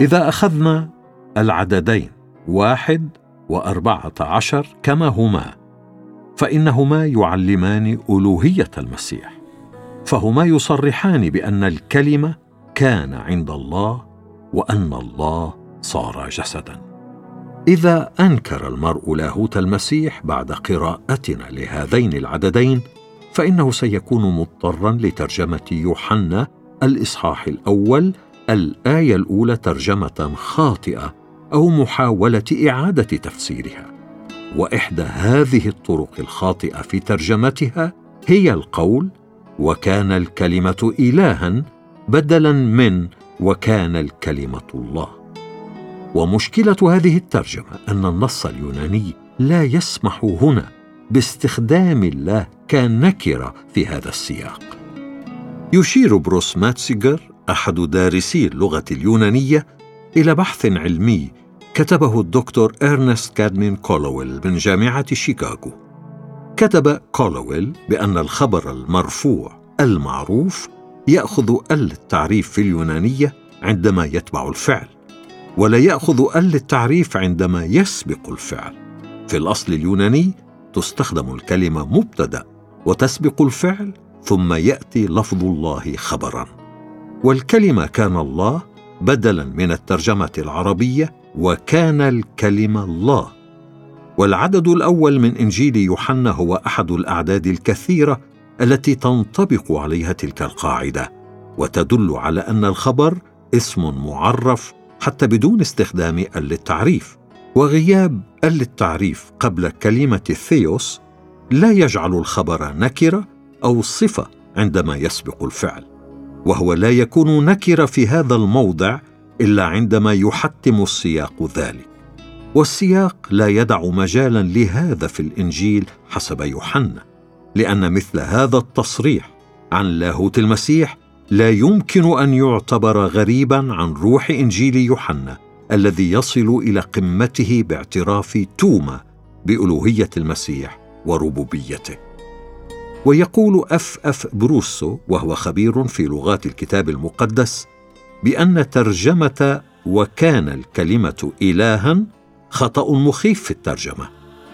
إذا أخذنا العددين واحد وأربعة عشر كما هما فإنهما يعلمان ألوهية المسيح فهما يصرحان بأن الكلمة كان عند الله وأن الله صار جسدا. إذا أنكر المرء لاهوت المسيح بعد قراءتنا لهذين العددين فإنه سيكون مضطرا لترجمة يوحنا الإصحاح الأول الآية الأولى ترجمة خاطئة أو محاولة إعادة تفسيرها. وإحدى هذه الطرق الخاطئة في ترجمتها هي القول وكان الكلمة الها بدلا من وكان الكلمة الله. ومشكلة هذه الترجمة أن النص اليوناني لا يسمح هنا باستخدام الله كنكرة في هذا السياق. يشير بروس ماتسيجر أحد دارسي اللغة اليونانية إلى بحث علمي كتبه الدكتور إرنست كادمين كولويل من جامعة شيكاغو. كتب كولويل بأن الخبر المرفوع المعروف يأخذ أل التعريف في اليونانية عندما يتبع الفعل ولا يأخذ أل التعريف عندما يسبق الفعل. في الأصل اليوناني تستخدم الكلمة مبتدأ وتسبق الفعل ثم يأتي لفظ الله خبرا. والكلمة كان الله بدلا من الترجمة العربية وكان الكلمة الله. والعدد الأول من إنجيل يوحنا هو أحد الأعداد الكثيرة التي تنطبق عليها تلك القاعدة وتدل على أن الخبر اسم معرف حتى بدون استخدام ال التعريف وغياب ال التعريف قبل كلمة الثيوس لا يجعل الخبر نكرة أو صفة عندما يسبق الفعل. وهو لا يكون نكره في هذا الموضع إلا عندما يحتم السياق ذلك. والسياق لا يدع مجالا لهذا في الإنجيل حسب يوحنا لأن مثل هذا التصريح عن لاهوت المسيح لا يمكن أن يعتبر غريبا عن روح إنجيل يوحنا الذي يصل إلى قمته باعتراف توما بألوهية المسيح وربوبيته. ويقول أف أف بروسو وهو خبير في لغات الكتاب المقدس بأن ترجمة وكان الكلمة الها خطأ مخيف في الترجمة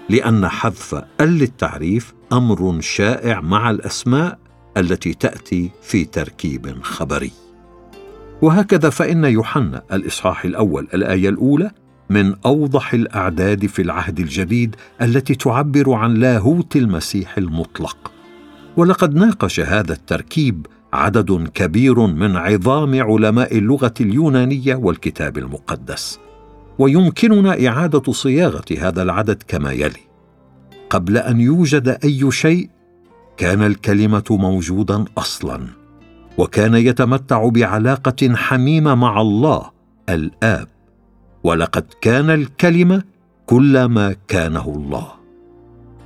لأن حذف ال التعريف أمر شائع مع الأسماء التي تأتي في تركيب خبري. وهكذا فإن يوحنا الإصحاح الأول الآية الأولى من أوضح الأعداد في العهد الجديد التي تعبر عن لاهوت المسيح المطلق. ولقد ناقش هذا التركيب عدد كبير من عظام علماء اللغة اليونانية والكتاب المقدس ويمكننا إعادة صياغة هذا العدد كما يلي. قبل أن يوجد أي شيء كان الكلمة موجودا أصلا وكان يتمتع بعلاقة حميمة مع الله الآب ولقد كان الكلمة كل ما كانه الله.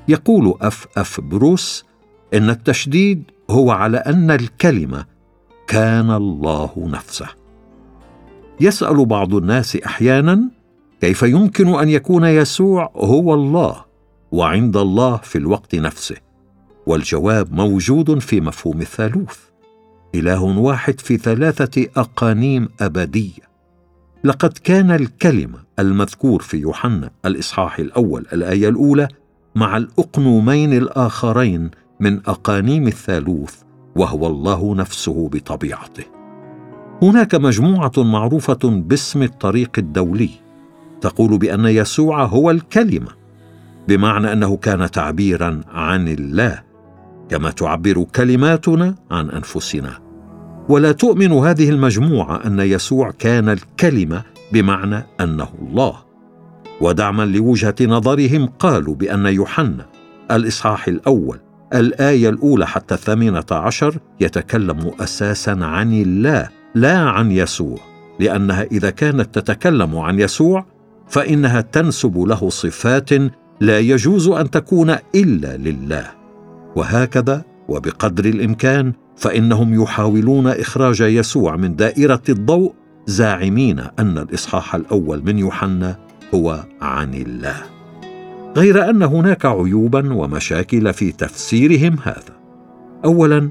يقول أف أف بروس إن التشديد هو على أن الكلمة كان الله نفسه. يسأل بعض الناس أحيانا كيف يمكن أن يكون يسوع هو الله وعند الله في الوقت نفسه والجواب موجود في مفهوم الثالوث إله واحد في ثلاثة أقانيم أبدية. لقد كان الكلمة المذكور في يوحنا الإصحاح الأول الآية الأولى مع الأقنومين الآخرين من أقانيم الثالوث وهو الله نفسه بطبيعته. هناك مجموعة معروفة باسم الطريق الدولي. تقول بأن يسوع هو الكلمة بمعنى أنه كان تعبيرا عن الله كما تعبر كلماتنا عن أنفسنا. ولا تؤمن هذه المجموعة أن يسوع كان الكلمة بمعنى أنه الله. ودعما لوجهة نظرهم قالوا بأن يوحنا الإصحاح الأول الآية الأولى حتى الثامنة عشر يتكلم أساسا عن الله لا عن يسوع. لأنها إذا كانت تتكلم عن يسوع فإنها تنسب له صفات لا يجوز أن تكون إلا لله. وهكذا وبقدر الإمكان فإنهم يحاولون إخراج يسوع من دائرة الضوء زاعمين أن الإصحاح الأول من يوحنا هو عن الله. غير أن هناك عيوبا ومشاكل في تفسيرهم هذا. اولا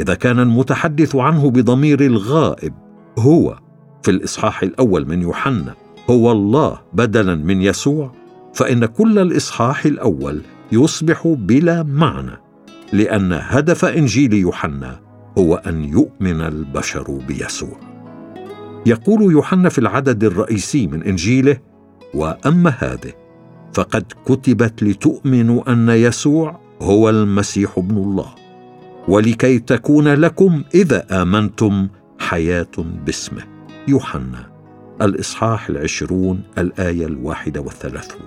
إذا كان المتحدث عنه بضمير الغائب هو في الإصحاح الأول من يوحنا هو الله بدلا من يسوع فإن كل الإصحاح الأول يصبح بلا معنى لأن هدف إنجيل يوحنا هو أن يؤمن البشر بيسوع. يقول يوحنا في العدد الرئيسي من إنجيله وأما هذه فقد كتبت لتؤمنوا أن يسوع هو المسيح ابن الله ولكي تكون لكم إذا آمنتم حياة باسمه. يوحنا الإصحاح العشرون الآية الواحدة والثلاثون.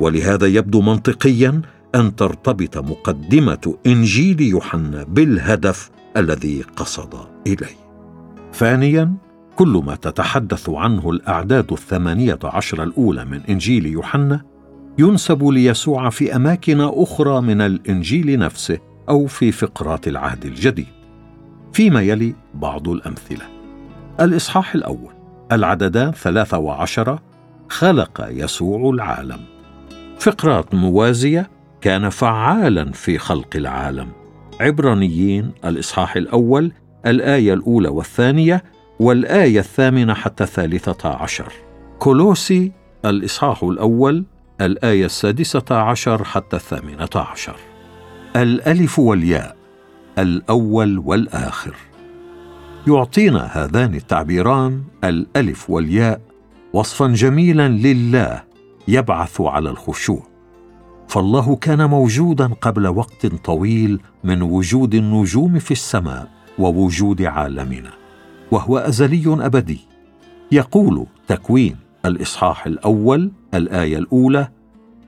ولهذا يبدو منطقيا أن ترتبط مقدمة إنجيل يوحنا بالهدف الذي قصد إليه. ثانيا كل ما تتحدث عنه الأعداد الثمانية عشر الأولى من إنجيل يوحنا ينسب ليسوع في أماكن أخرى من الإنجيل نفسه أو في فقرات العهد الجديد. فيما يلي بعض الأمثلة. الإصحاح الأول. العددان ثلاثة وعشره خلق يسوع العالم. فقرات موازية كان فعالا في خلق العالم. عبرانيين الإصحاح الأول الآية الأولى والثانية والآية الثامنة حتى الثالثة عشر. كولوسي الإصحاح الأول الآية السادسة عشر حتى الثامنة عشر. الألف والياء الأول والآخر. يعطينا هذان التعبيران الألف والياء وصفا جميلا لله يبعث على الخشوع. فالله كان موجودا قبل وقت طويل من وجود النجوم في السماء ووجود عالمنا وهو أزلي أبدي. يقول تكوين الإصحاح الأول الآية الأولى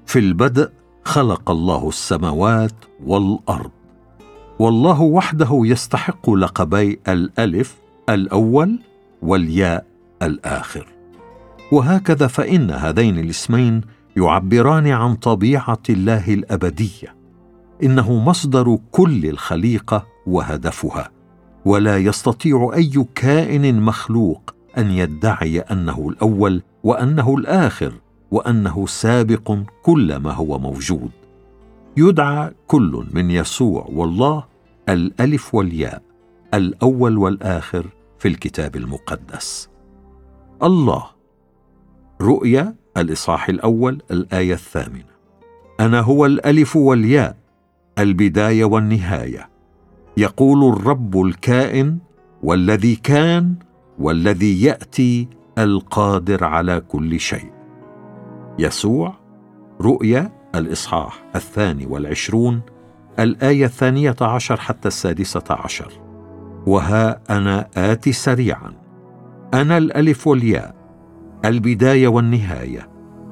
في البدء خلق الله السماوات والأرض. والله وحده يستحق لقبي الألف الأول والياء الآخر. وهكذا فإن هذين الاسمين يعبران عن طبيعة الله الأبدية. إنه مصدر كل الخليقة وهدفها. ولا يستطيع أي كائن مخلوق أن يدعي أنه الأول وأنه الآخر وأنه سابق كل ما هو موجود. يدعى كل من يسوع والله الألف والياء الأول والآخر في الكتاب المقدس. الله. رؤيا الإصحاح الأول الآية الثامنة. أنا هو الألف والياء البداية والنهاية. يقول الرب الكائن والذي كان والذي يأتي القادر على كل شيء. يسوع رؤيا الإصحاح الثاني والعشرون الآية الثانية عشر حتى السادسة عشر. وها أنا آتي سريعا. أنا الألف والياء البداية والنهاية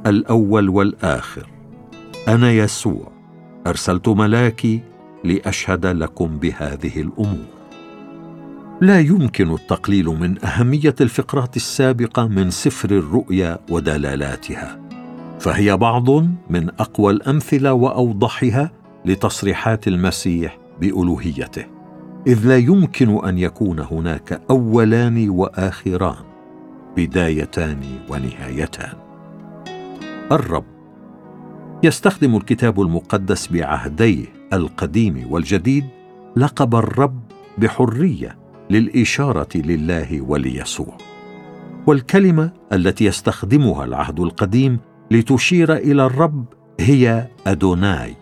الأول والآخر. أنا يسوع أرسلت ملاكي لأشهد لكم بهذه الأمور. لا يمكن التقليل من أهمية الفقرات السابقة من سفر الرؤيا ودلالاتها. فهي بعض من أقوى الأمثلة وأوضحها لتصريحات المسيح بألوهيته. إذ لا يمكن أن يكون هناك أولان وآخران بدايتان ونهايتان. الرب يستخدم الكتاب المقدس بعهديه القديم والجديد لقب الرب بحرية للإشارة لله وليسوع. والكلمة التي يستخدمها العهد القديم لتشير إلى الرب هي أدوناي.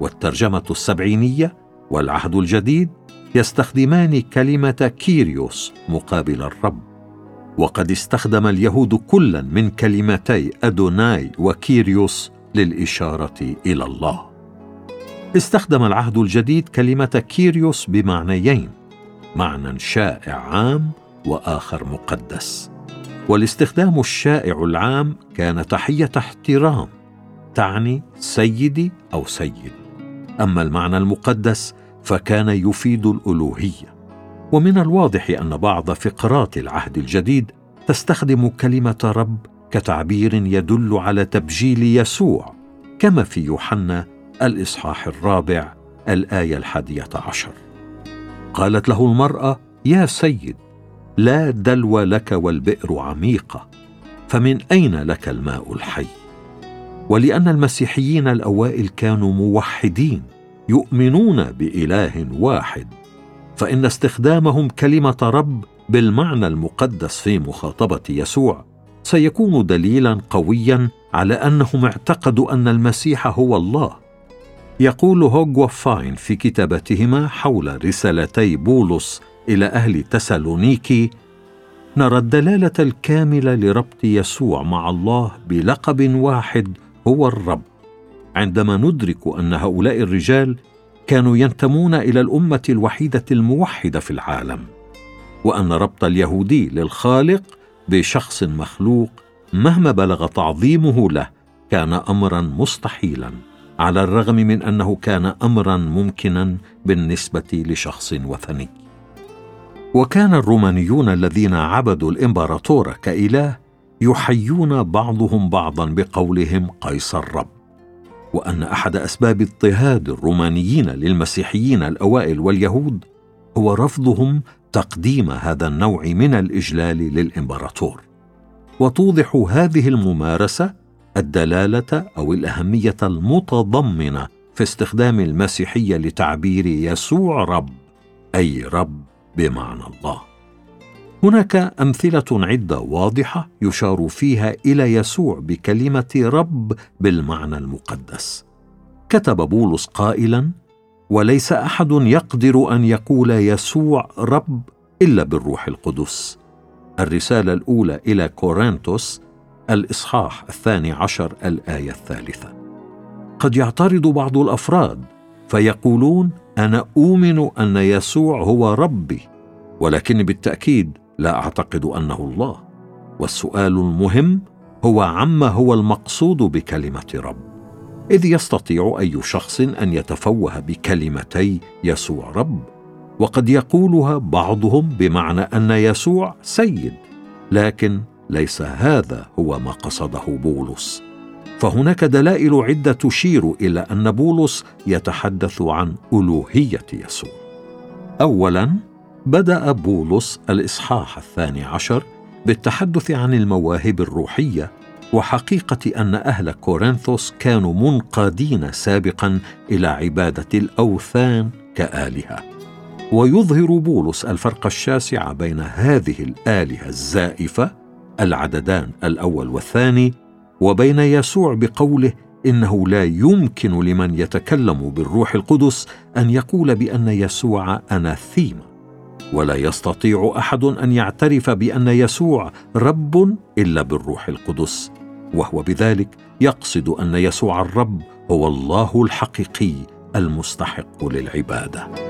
والترجمة السبعينية والعهد الجديد يستخدمان كلمة كيريوس مقابل الرب. وقد استخدم اليهود كلا من كلمتي أدوناي وكيريوس للإشارة إلى الله. استخدم العهد الجديد كلمة كيريوس بمعنيين معنى شائع عام وآخر مقدس. والاستخدام الشائع العام كان تحية احترام تعني سيدي أو سيد. أما المعنى المقدس فكان يفيد الألوهية. ومن الواضح أن بعض فقرات العهد الجديد تستخدم كلمة رب كتعبير يدل على تبجيل يسوع كما في يوحنا الإصحاح الرابع الآية الحادية عشر. قالت له المرأة يا سيد لا دلو لك والبئر عميقة فمن أين لك الماء الحي؟ ولأن المسيحيين الأوائل كانوا موحدين يؤمنون بإله واحد فإن استخدامهم كلمة رب بالمعنى المقدس في مخاطبة يسوع سيكون دليلا قويا على أنهم اعتقدوا أن المسيح هو الله. يقول هوغ وفاين في كتابتهما حول رسالتي بولس إلى أهل تسالونيكي نرى الدلالة الكاملة لربط يسوع مع الله بلقب واحد هو الرب. عندما ندرك أن هؤلاء الرجال كانوا ينتمون إلى الأمة الوحيدة الموحدة في العالم وأن ربط اليهودي للخالق بشخص مخلوق مهما بلغ تعظيمه له كان امرا مستحيلا على الرغم من أنه كان امرا ممكنا بالنسبة لشخص وثني. وكان الرومانيون الذين عبدوا الإمبراطور كإله يحيون بعضهم بعضا بقولهم قيصر رب. وأن أحد أسباب اضطهاد الرومانيين للمسيحيين الأوائل واليهود هو رفضهم تقديم هذا النوع من الإجلال للإمبراطور. وتوضح هذه الممارسة الدلالة أو الأهمية المتضمنة في استخدام المسيحية لتعبير يسوع رب أي رب بمعنى الله. هناك أمثلة عدة واضحة يشار فيها إلى يسوع بكلمة رب بالمعنى المقدس. كتب بولس قائلا وليس أحد يقدر أن يقول يسوع رب إلا بالروح القدس الرسالة الأولى إلى كورنثوس الإصحاح الثاني عشر الآية الثالثة. قد يعترض بعض الأفراد فيقولون أنا أؤمن أن يسوع هو ربي ولكن بالتأكيد لا أعتقد أنه الله. والسؤال المهم هو عما هو المقصود بكلمة رب. إذ يستطيع أي شخص أن يتفوه بكلمتي يسوع رب وقد يقولها بعضهم بمعنى أن يسوع سيد لكن ليس هذا هو ما قصده بولس. فهناك دلائل عدة تشير إلى أن بولس يتحدث عن ألوهية يسوع. اولا بدأ بولس الإصحاح الثاني عشر بالتحدث عن المواهب الروحية وحقيقة أن أهل كورنثوس كانوا منقادين سابقا إلى عبادة الأوثان كآلهة. ويظهر بولس الفرق الشاسع بين هذه الآلهة الزائفة العددان الأول والثاني وبين يسوع بقوله إنه لا يمكن لمن يتكلم بالروح القدس أن يقول بأن يسوع اناثيما ولا يستطيع أحد أن يعترف بأن يسوع رب إلا بالروح القدس وهو بذلك يقصد أن يسوع الرب هو الله الحقيقي المستحق للعبادة.